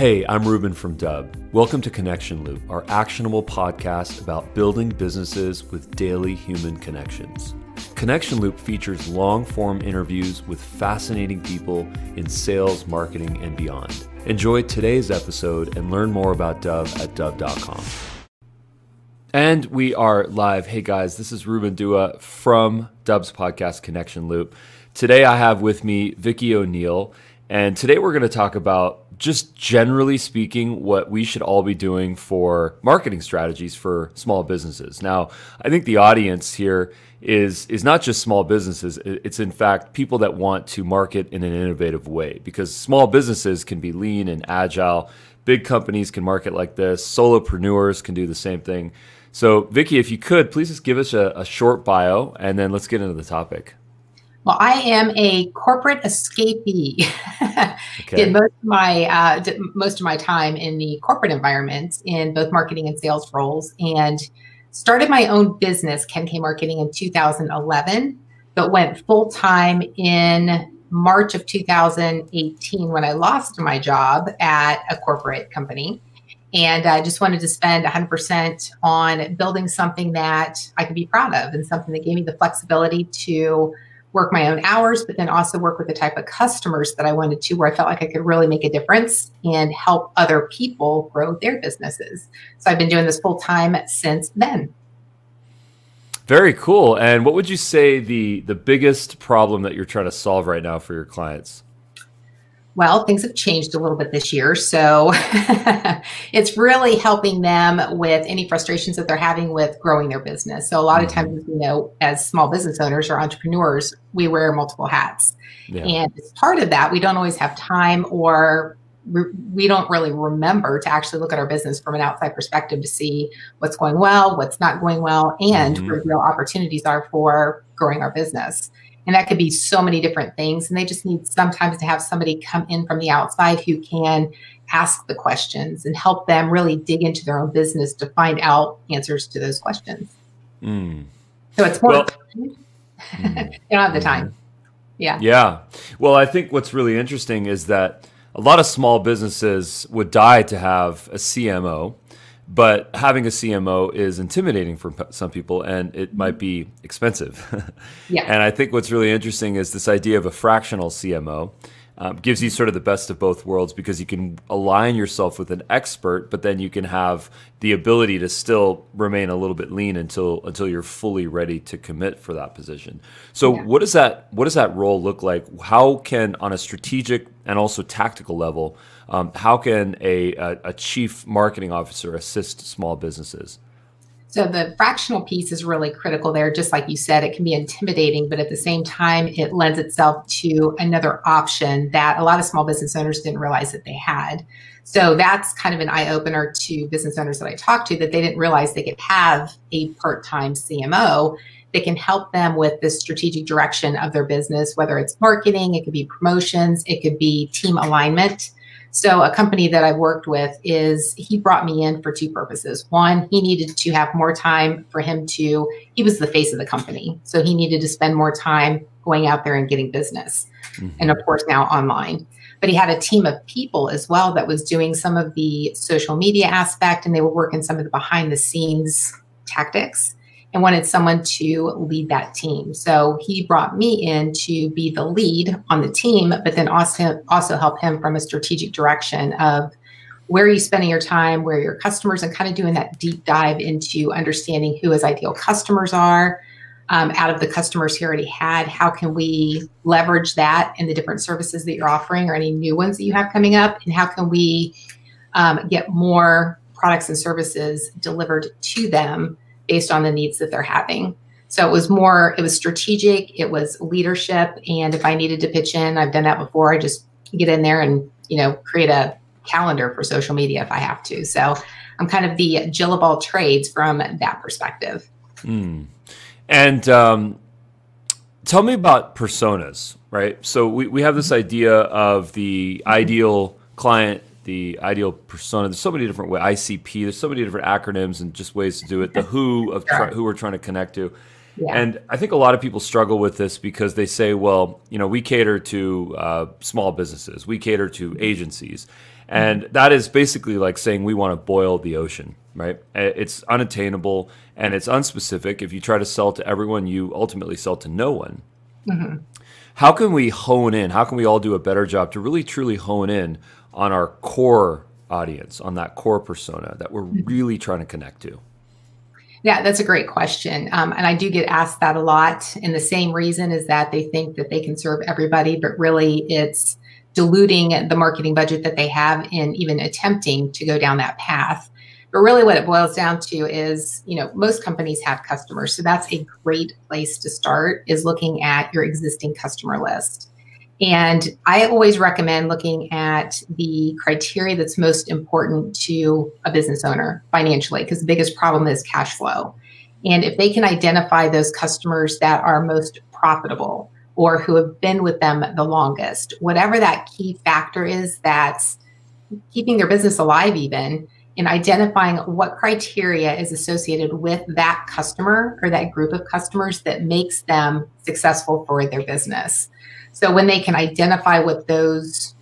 Hey, I'm Ruben from Dubb. Welcome to Connection Loop, our actionable podcast about building businesses with daily human connections. Connection Loop features long form interviews with fascinating people in sales, marketing, and beyond. Enjoy today's episode and learn more about Dubb at Dubb.com. And we are live. Hey guys, this is Ruben Dua from Dubb's podcast Connection Loop. Today I have with me Vicki O'Neill, and today we're going to talk about just generally speaking, what we should all be doing for marketing strategies for small businesses. Now, I think the audience here is is not just small businesses. It's in fact people that want to market in an innovative way because small businesses can be lean and agile. Big companies can market like this. Solopreneurs can do the same thing. So, Vicki, if you could, please just give us a, a short bio and then let's get into the topic. Well, I am a corporate escapee. okay. Did most of my uh, most of my time in the corporate environment in both marketing and sales roles, and started my own business, Ken K Marketing, in 2011, but went full time in March of 2018 when I lost my job at a corporate company. And I just wanted to spend 100% on building something that I could be proud of and something that gave me the flexibility to work my own hours, but then also work with the type of customers that I wanted to, where I felt like I could really make a difference and help other people grow their businesses. So I've been doing this full time since then. Very cool. And what would you say the the biggest problem that you're trying to solve right now for your clients? Well, things have changed a little bit this year. So it's really helping them with any frustrations that they're having with growing their business. So a lot of mm-hmm. times, you know, as small business owners or entrepreneurs, we wear multiple hats. Yeah. And as part of that, we don't always have time or we don't really remember to actually look at our business from an outside perspective to see what's going well, what's not going well, and mm-hmm. where real opportunities are for growing our business. And that could be so many different things. And they just need sometimes to have somebody come in from the outside who can ask the questions and help them really dig into their own business to find out answers to those questions. Mm. So it's more, well, you don't have the time. Yeah. Yeah. Well, I think what's really interesting is that a lot of small businesses would die to have a CMO but having a CMO is intimidating for some people and it might be expensive. yeah. And I think what's really interesting is this idea of a fractional CMO. Um, gives you sort of the best of both worlds because you can align yourself with an expert, but then you can have the ability to still remain a little bit lean until until you're fully ready to commit for that position. So, yeah. what does that what does that role look like? How can, on a strategic and also tactical level, um, how can a, a, a chief marketing officer assist small businesses? So the fractional piece is really critical there. Just like you said, it can be intimidating, but at the same time, it lends itself to another option that a lot of small business owners didn't realize that they had. So that's kind of an eye opener to business owners that I talked to that they didn't realize they could have a part time CMO that can help them with the strategic direction of their business, whether it's marketing, it could be promotions, it could be team alignment. So a company that I've worked with is he brought me in for two purposes. One, he needed to have more time for him to, he was the face of the company. So he needed to spend more time going out there and getting business. Mm-hmm. And of course now online. But he had a team of people as well that was doing some of the social media aspect and they were working some of the behind the scenes tactics and wanted someone to lead that team. So he brought me in to be the lead on the team, but then also also help him from a strategic direction of where are you spending your time, where are your customers, and kind of doing that deep dive into understanding who his ideal customers are. Um, out of the customers he already had, how can we leverage that in the different services that you're offering or any new ones that you have coming up? And how can we um, get more products and services delivered to them based on the needs that they're having. So it was more, it was strategic, it was leadership. And if I needed to pitch in, I've done that before, I just get in there and, you know, create a calendar for social media if I have to. So I'm kind of the Jill of all trades from that perspective. Mm. And um, tell me about personas, right? So we, we have this idea of the ideal client the ideal persona. There's so many different ways. ICP. There's so many different acronyms and just ways to do it. The who of who we're trying to connect to. Yeah. And I think a lot of people struggle with this because they say, well, you know, we cater to uh, small businesses, we cater to agencies. And that is basically like saying we want to boil the ocean, right? It's unattainable and it's unspecific. If you try to sell to everyone, you ultimately sell to no one. Mm-hmm. How can we hone in? How can we all do a better job to really truly hone in on our core audience, on that core persona that we're mm-hmm. really trying to connect to? Yeah, that's a great question. Um, and I do get asked that a lot. And the same reason is that they think that they can serve everybody, but really it's diluting the marketing budget that they have in even attempting to go down that path. But really, what it boils down to is, you know, most companies have customers. So that's a great place to start is looking at your existing customer list. And I always recommend looking at the criteria that's most important to a business owner financially, because the biggest problem is cash flow. And if they can identify those customers that are most profitable, or who have been with them the longest. Whatever that key factor is that's keeping their business alive, even in identifying what criteria is associated with that customer or that group of customers that makes them successful for their business. So when they can identify what those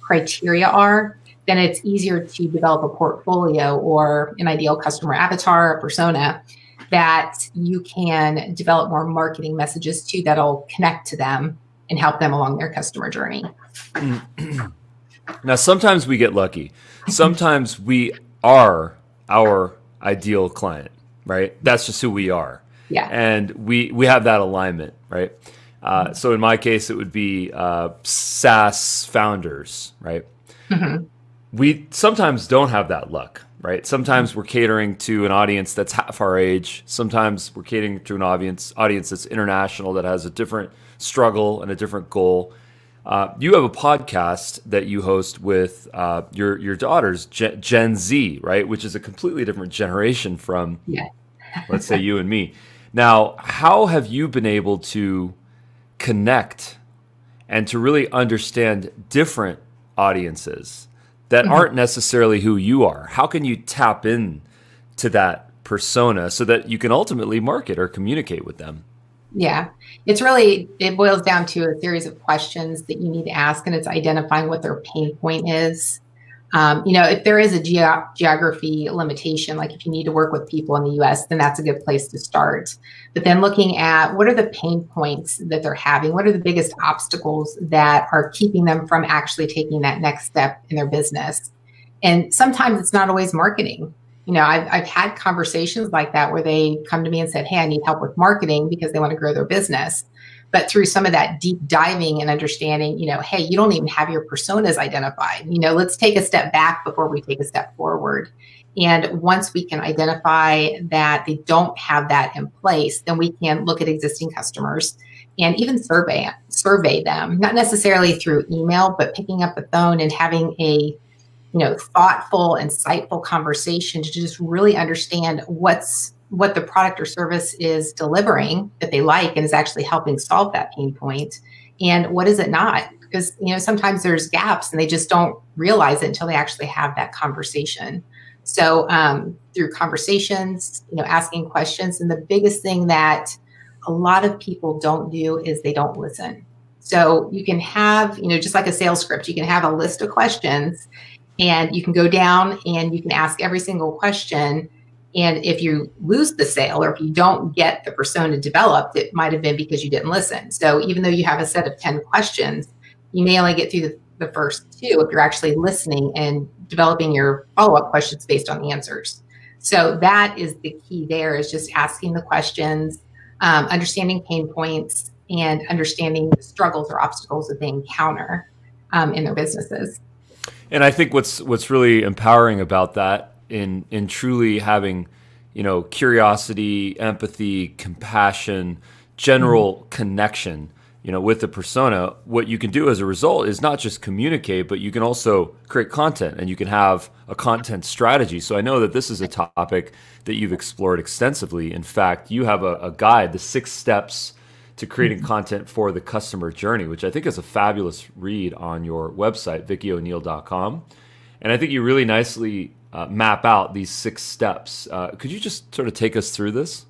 criteria are, then it's easier to develop a portfolio or an ideal customer avatar, or persona that you can develop more marketing messages to that'll connect to them and help them along their customer journey. now, sometimes we get lucky. Sometimes we are our ideal client, right? That's just who we are. Yeah. And we we have that alignment, right? Uh, so in my case, it would be uh, SaaS founders, right? Mm-hmm. We sometimes don't have that luck right? Sometimes we're catering to an audience that's half our age. Sometimes we're catering to an audience audience that's international that has a different struggle and a different goal. Uh, you have a podcast that you host with uh, your your daughters, Gen, Gen, Z, right? Which is a completely different generation from, yeah. let's say, you and me. Now, how have you been able to connect and to really understand different audiences? that mm-hmm. aren't necessarily who you are. How can you tap in to that persona so that you can ultimately market or communicate with them? Yeah, it's really, it boils down to a series of questions that you need to ask, and it's identifying what their pain point is. Um, you know, if there is a ge- geography limitation, like if you need to work with people in the US, then that's a good place to start. But then looking at what are the pain points that they're having? What are the biggest obstacles that are keeping them from actually taking that next step in their business? And sometimes it's not always marketing. You know, I've, I've had conversations like that where they come to me and said, Hey, I need help with marketing because they want to grow their business but through some of that deep diving and understanding, you know, hey, you don't even have your personas identified. You know, let's take a step back before we take a step forward. And once we can identify that they don't have that in place, then we can look at existing customers and even survey survey them, not necessarily through email, but picking up the phone and having a you know thoughtful, insightful conversation to just really understand what's what the product or service is delivering that they like and is actually helping solve that pain point and what is it not? Because you know sometimes there's gaps and they just don't realize it until they actually have that conversation. So um, through conversations you know asking questions and the biggest thing that a lot of people don't do is they don't listen. So you can have you know just like a sales script you can have a list of questions and you can go down and you can ask every single question and if you lose the sale or if you don't get the persona developed, it might have been because you didn't listen. So even though you have a set of 10 questions, you may only get through the, the first two if you're actually listening and developing your follow up questions based on the answers. So that is the key there is just asking the questions, um, understanding pain points, and understanding the struggles or obstacles that they encounter um, in their businesses. And I think what's what's really empowering about that in in truly having you know curiosity empathy compassion general mm-hmm. connection you know with the persona what you can do as a result is not just communicate but you can also create content and you can have a content strategy so i know that this is a topic that you've explored extensively in fact you have a, a guide the six steps to creating mm-hmm. content for the customer journey which i think is a fabulous read on your website vickioneill.com and i think you really nicely uh, map out these six steps. Uh, could you just sort of take us through this?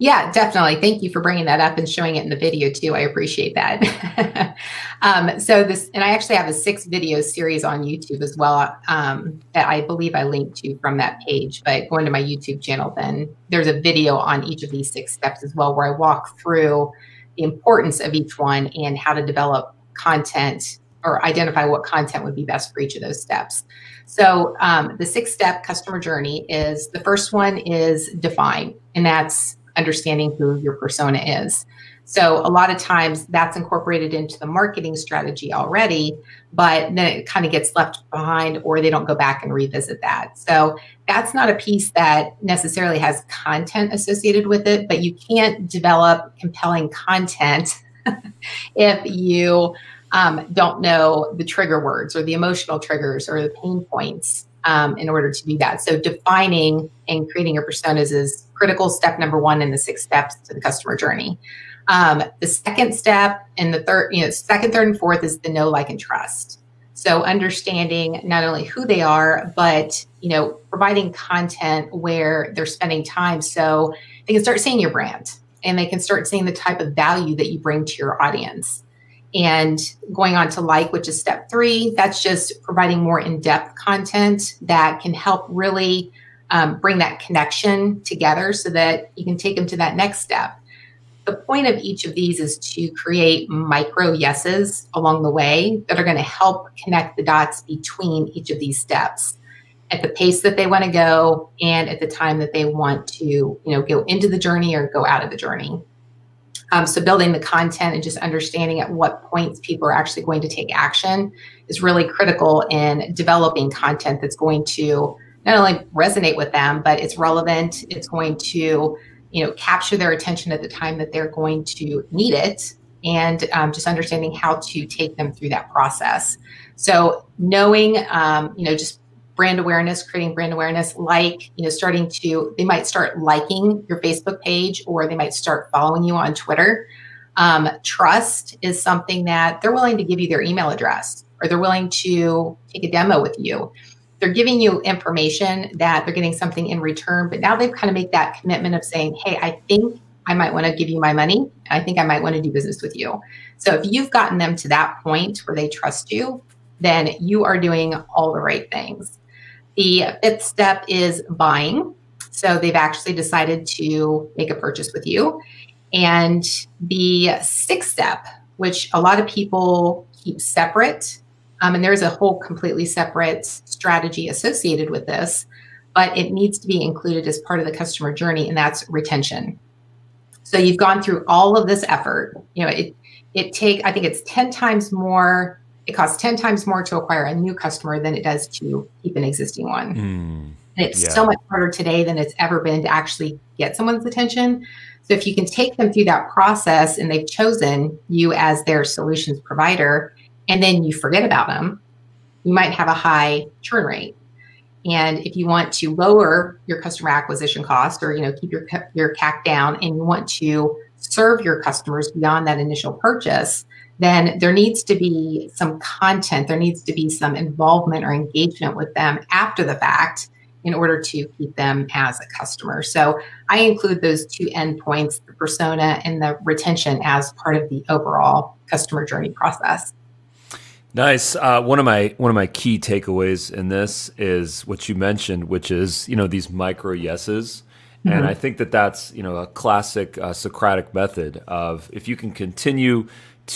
Yeah, definitely. Thank you for bringing that up and showing it in the video too. I appreciate that. um, so this, and I actually have a six video series on YouTube as well um, that I believe I linked to from that page. But going to my YouTube channel, then there's a video on each of these six steps as well, where I walk through the importance of each one and how to develop content or identify what content would be best for each of those steps. So um, the six step customer journey is the first one is define, and that's understanding who your persona is. So a lot of times that's incorporated into the marketing strategy already, but then it kind of gets left behind or they don't go back and revisit that. So that's not a piece that necessarily has content associated with it, but you can't develop compelling content if you um, don't know the trigger words or the emotional triggers or the pain points um, in order to do that. So defining and creating your personas is critical step number one in the six steps to the customer journey. Um, the second step and the third, you know, second, third, and fourth is the know, like, and trust. So understanding not only who they are, but you know, providing content where they're spending time so they can start seeing your brand and they can start seeing the type of value that you bring to your audience. And going on to like, which is step three, that's just providing more in depth content that can help really um, bring that connection together so that you can take them to that next step. The point of each of these is to create micro yeses along the way that are going to help connect the dots between each of these steps at the pace that they want to go and at the time that they want to you know go into the journey or go out of the journey um, so building the content and just understanding at what points people are actually going to take action is really critical in developing content that's going to not only resonate with them, but it's relevant. It's going to, you know, capture their attention at the time that they're going to need it, and um, just understanding how to take them through that process. So knowing, um, you know, just brand awareness, creating brand awareness, like, you know, starting to, they might start liking your Facebook page or they might start following you on Twitter. Um, trust is something that they're willing to give you their email address or they're willing to take a demo with you they're giving you information that they're getting something in return, but now they've kind of made that commitment of saying, hey, I think I might want to give you my money. I think I might want to do business with you. So if you've gotten them to that point where they trust you, then you are doing all the right things. The fifth step is buying. So they've actually decided to make a purchase with you. And the sixth step, which a lot of people keep separate, um, and there's a whole completely separate strategy associated with this, but it needs to be included as part of the customer journey, and that's retention. So you've gone through all of this effort. You know, it it take I think it's 10 times more, it costs 10 times more to acquire a new customer than it does to keep an existing one. Mm, and it's yeah. so much harder today than it's ever been to actually get someone's attention. So if you can take them through that process and they've chosen you as their solutions provider, and then you forget about them, you might have a high churn rate. And if you want to lower your customer acquisition cost or you know keep your your CAC down and you want to serve your customers beyond that initial purchase, then there needs to be some content, there needs to be some involvement or engagement with them after the fact in order to keep them as a customer. So I include those two endpoints, the persona and the retention as part of the overall customer journey process. Nice. Uh, one of my one of my key takeaways in this is what you mentioned, which is you know these micro yeses, mm-hmm. and I think that that's you know a classic uh, Socratic method of if you can continue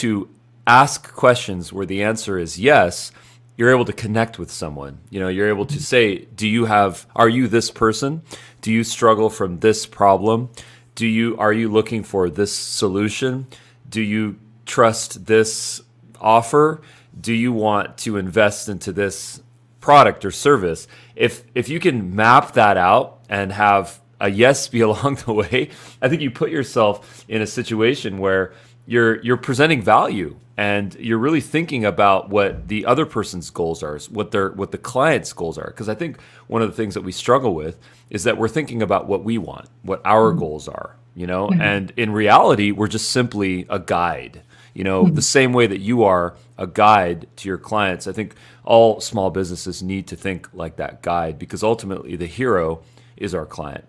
to ask questions where the answer is yes, you're able to connect with someone. You know, you're able to mm-hmm. say, "Do you have? Are you this person? Do you struggle from this problem? Do you are you looking for this solution? Do you trust this offer?" do you want to invest into this product or service? If if you can map that out and have a yes be along the way, I think you put yourself in a situation where you're you're presenting value and you're really thinking about what the other person's goals are, what their what the client's goals are. Because I think one of the things that we struggle with is that we're thinking about what we want, what our mm-hmm. goals are, you know, mm-hmm. and in reality, we're just simply a guide you know, the same way that you are a guide to your clients. I think all small businesses need to think like that guide because ultimately the hero is our client.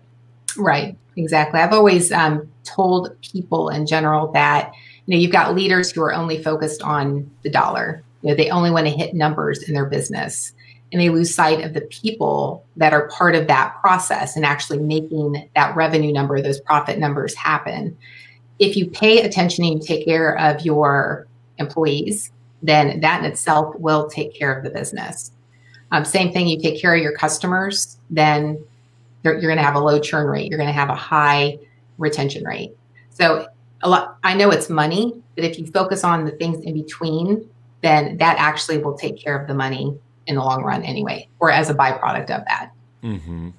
Right, exactly. I've always um, told people in general that you know you've got leaders who are only focused on the dollar. You know, they only want to hit numbers in their business, and they lose sight of the people that are part of that process and actually making that revenue number, those profit numbers happen. If you pay attention and you take care of your employees, then that in itself will take care of the business. Um, same thing, you take care of your customers, then you're going to have a low churn rate. You're going to have a high retention rate. So a lot, I know it's money, but if you focus on the things in between, then that actually will take care of the money in the long run anyway, or as a byproduct of that. Mm-hmm.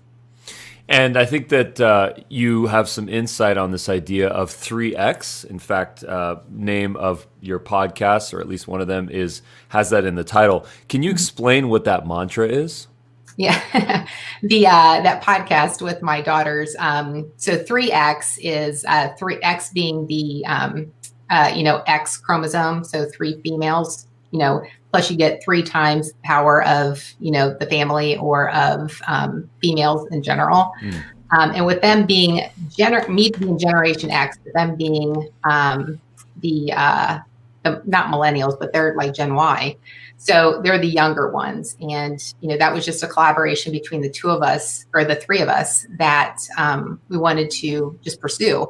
And I think that uh, you have some insight on this idea of 3x. In fact, uh, name of your podcast, or at least one of them, is has that in the title. Can you explain what that mantra is? Yeah, the uh, that podcast with my daughters. Um, so 3x is uh, 3x being the um, uh, you know X chromosome, so three females. You know, plus you get three times the power of you know the family or of um, females in general mm. um, and with them being gener- me being generation x them being um, the, uh, the not millennials but they're like gen y so they're the younger ones. And you know that was just a collaboration between the two of us or the three of us that um, we wanted to just pursue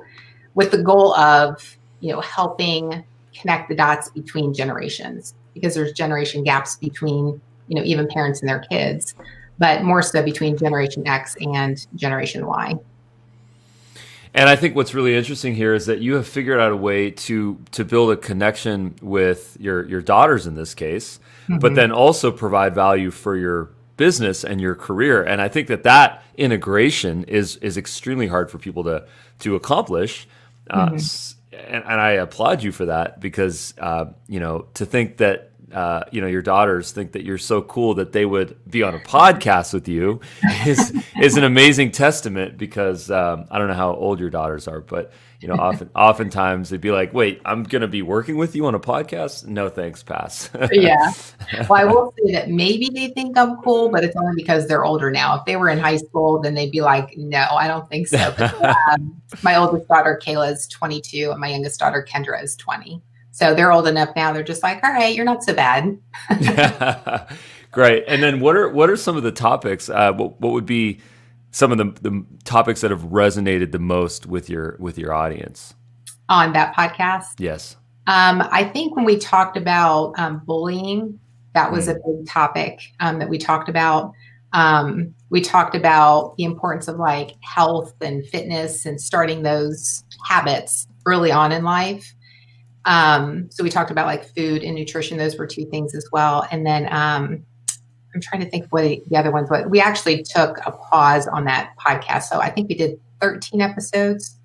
with the goal of you know helping connect the dots between generations because there's generation gaps between you know even parents and their kids but more so between generation x and generation y and I think what's really interesting here is that you have figured out a way to to build a connection with your your daughters in this case, mm-hmm. but then also provide value for your business and your career. And I think that that integration is is extremely hard for people to to accomplish. Uh, mm-hmm. Uh, and, and, I applaud you for that because uh, you know to think that uh, you know your daughters think that you're so cool that they would be on a podcast with you is is an amazing testament because um, I don't know how old your daughters are, but you know often oftentimes they'd be like, "Wait, I'm going to be working with you on a podcast? No, thanks, pass." yeah. Well, I will say that maybe they think I'm cool, but it's only because they're older now. If they were in high school, then they'd be like, "No, I don't think so." But, um, my oldest daughter Kayla is 22, and my youngest daughter Kendra is 20. So they're old enough now. They're just like, all right, you're not so bad. Great. And then what are what are some of the topics? Uh, what, what would be some of the, the topics that have resonated the most with your with your audience on that podcast? Yes. Um, I think when we talked about um, bullying, that was mm. a big topic um, that we talked about. Um, we talked about the importance of like health and fitness and starting those habits early on in life. Um, so we talked about like food and nutrition; those were two things as well. And then um, I'm trying to think what the other ones. What we actually took a pause on that podcast, so I think we did 13 episodes,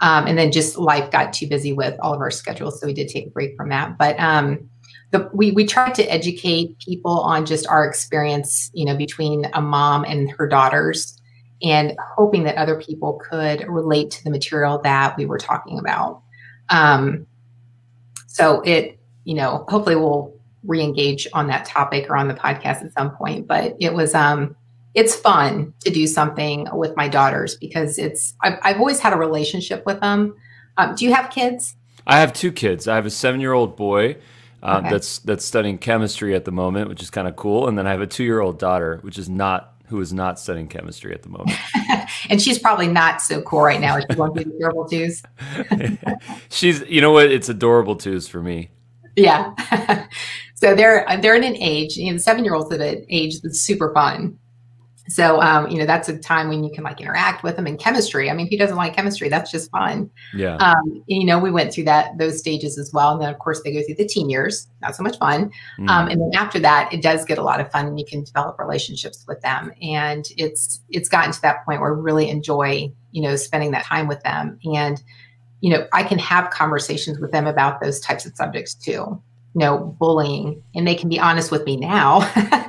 um, and then just life got too busy with all of our schedules, so we did take a break from that. But um, the, we we tried to educate people on just our experience, you know, between a mom and her daughters, and hoping that other people could relate to the material that we were talking about. Um, so it, you know, hopefully we'll re-engage on that topic or on the podcast at some point. But it was um it's fun to do something with my daughters because it's I've, I've always had a relationship with them. Um, do you have kids? I have two kids. I have a seven-year-old boy um, okay. that's that's studying chemistry at the moment, which is kind of cool, and then I have a two-year-old daughter, which is not who is not studying chemistry at the moment. and she's probably not so cool right now. She through the adorable twos? she's, you know what? It's adorable twos for me. Yeah. so they're they're in an age, you know, the seven year olds at an age that's super fun. So, um, you know, that's a time when you can like interact with them in chemistry. I mean, who doesn't like chemistry? That's just fun. Yeah. Um, you know, we went through that, those stages as well. And then of course they go through the teen years, not so much fun. Mm. Um, and then after that, it does get a lot of fun and you can develop relationships with them. And it's, it's gotten to that point where I really enjoy, you know, spending that time with them. And, you know, I can have conversations with them about those types of subjects too you know, bullying. And they can be honest with me now.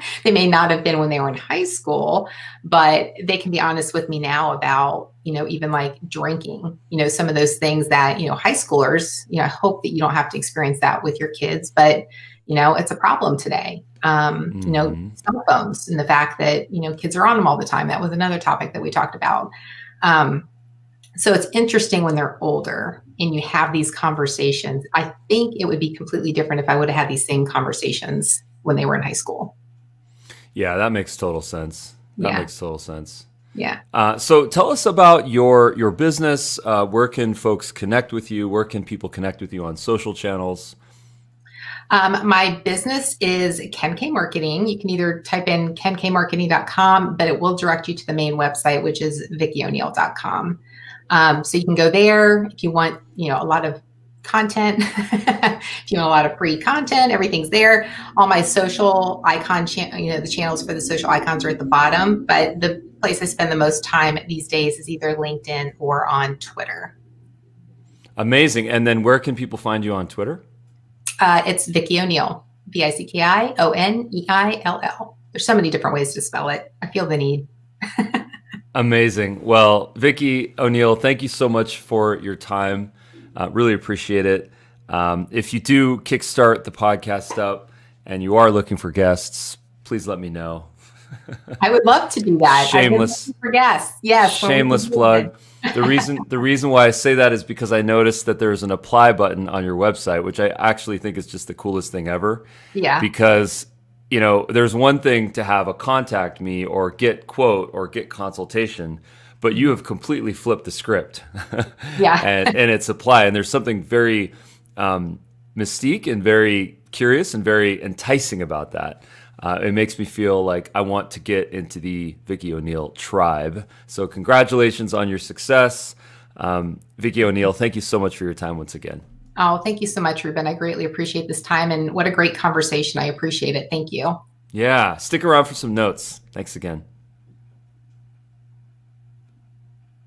they may not have been when they were in high school, but they can be honest with me now about, you know, even like drinking, you know, some of those things that, you know, high schoolers, you know, I hope that you don't have to experience that with your kids, but, you know, it's a problem today. Um, mm-hmm. You know, mm-hmm. cell phones and the fact that, you know, kids are on them all the time. That was another topic that we talked about. Um, so it's interesting when they're older and you have these conversations. I think it would be completely different if I would have had these same conversations when they were in high school. Yeah, that makes total sense. That yeah. makes total sense. Yeah. Uh, so tell us about your your business. Uh, where can folks connect with you? Where can people connect with you on social channels? Um, my business is Ken K Marketing. You can either type in kenkmarketing.com, but it will direct you to the main website, which is vickioneill.com. Um, so you can go there if you want, you know, a lot of content. if you want a lot of free content, everything's there. All my social icon, cha- you know, the channels for the social icons are at the bottom. But the place I spend the most time these days is either LinkedIn or on Twitter. Amazing. And then where can people find you on Twitter? Uh, it's Vicki O'Neill, V I C K I O N E I L L. There's so many different ways to spell it. I feel the need. Amazing. Well, Vicki O'Neill, thank you so much for your time. Uh, really appreciate it. Um, if you do kickstart the podcast up and you are looking for guests, please let me know. I would love to do that. Shameless for guests. Yes. Shameless plug. the reason the reason why I say that is because I noticed that there's an apply button on your website, which I actually think is just the coolest thing ever. Yeah. Because you know, there's one thing to have a contact me or get quote or get consultation, but you have completely flipped the script. yeah. and, and it's apply. And there's something very um, mystique and very curious and very enticing about that. Uh, it makes me feel like I want to get into the Vicki O'Neill tribe. So, congratulations on your success. Um, Vicki O'Neill, thank you so much for your time once again. Oh, thank you so much, Ruben. I greatly appreciate this time and what a great conversation. I appreciate it. Thank you. Yeah. Stick around for some notes. Thanks again.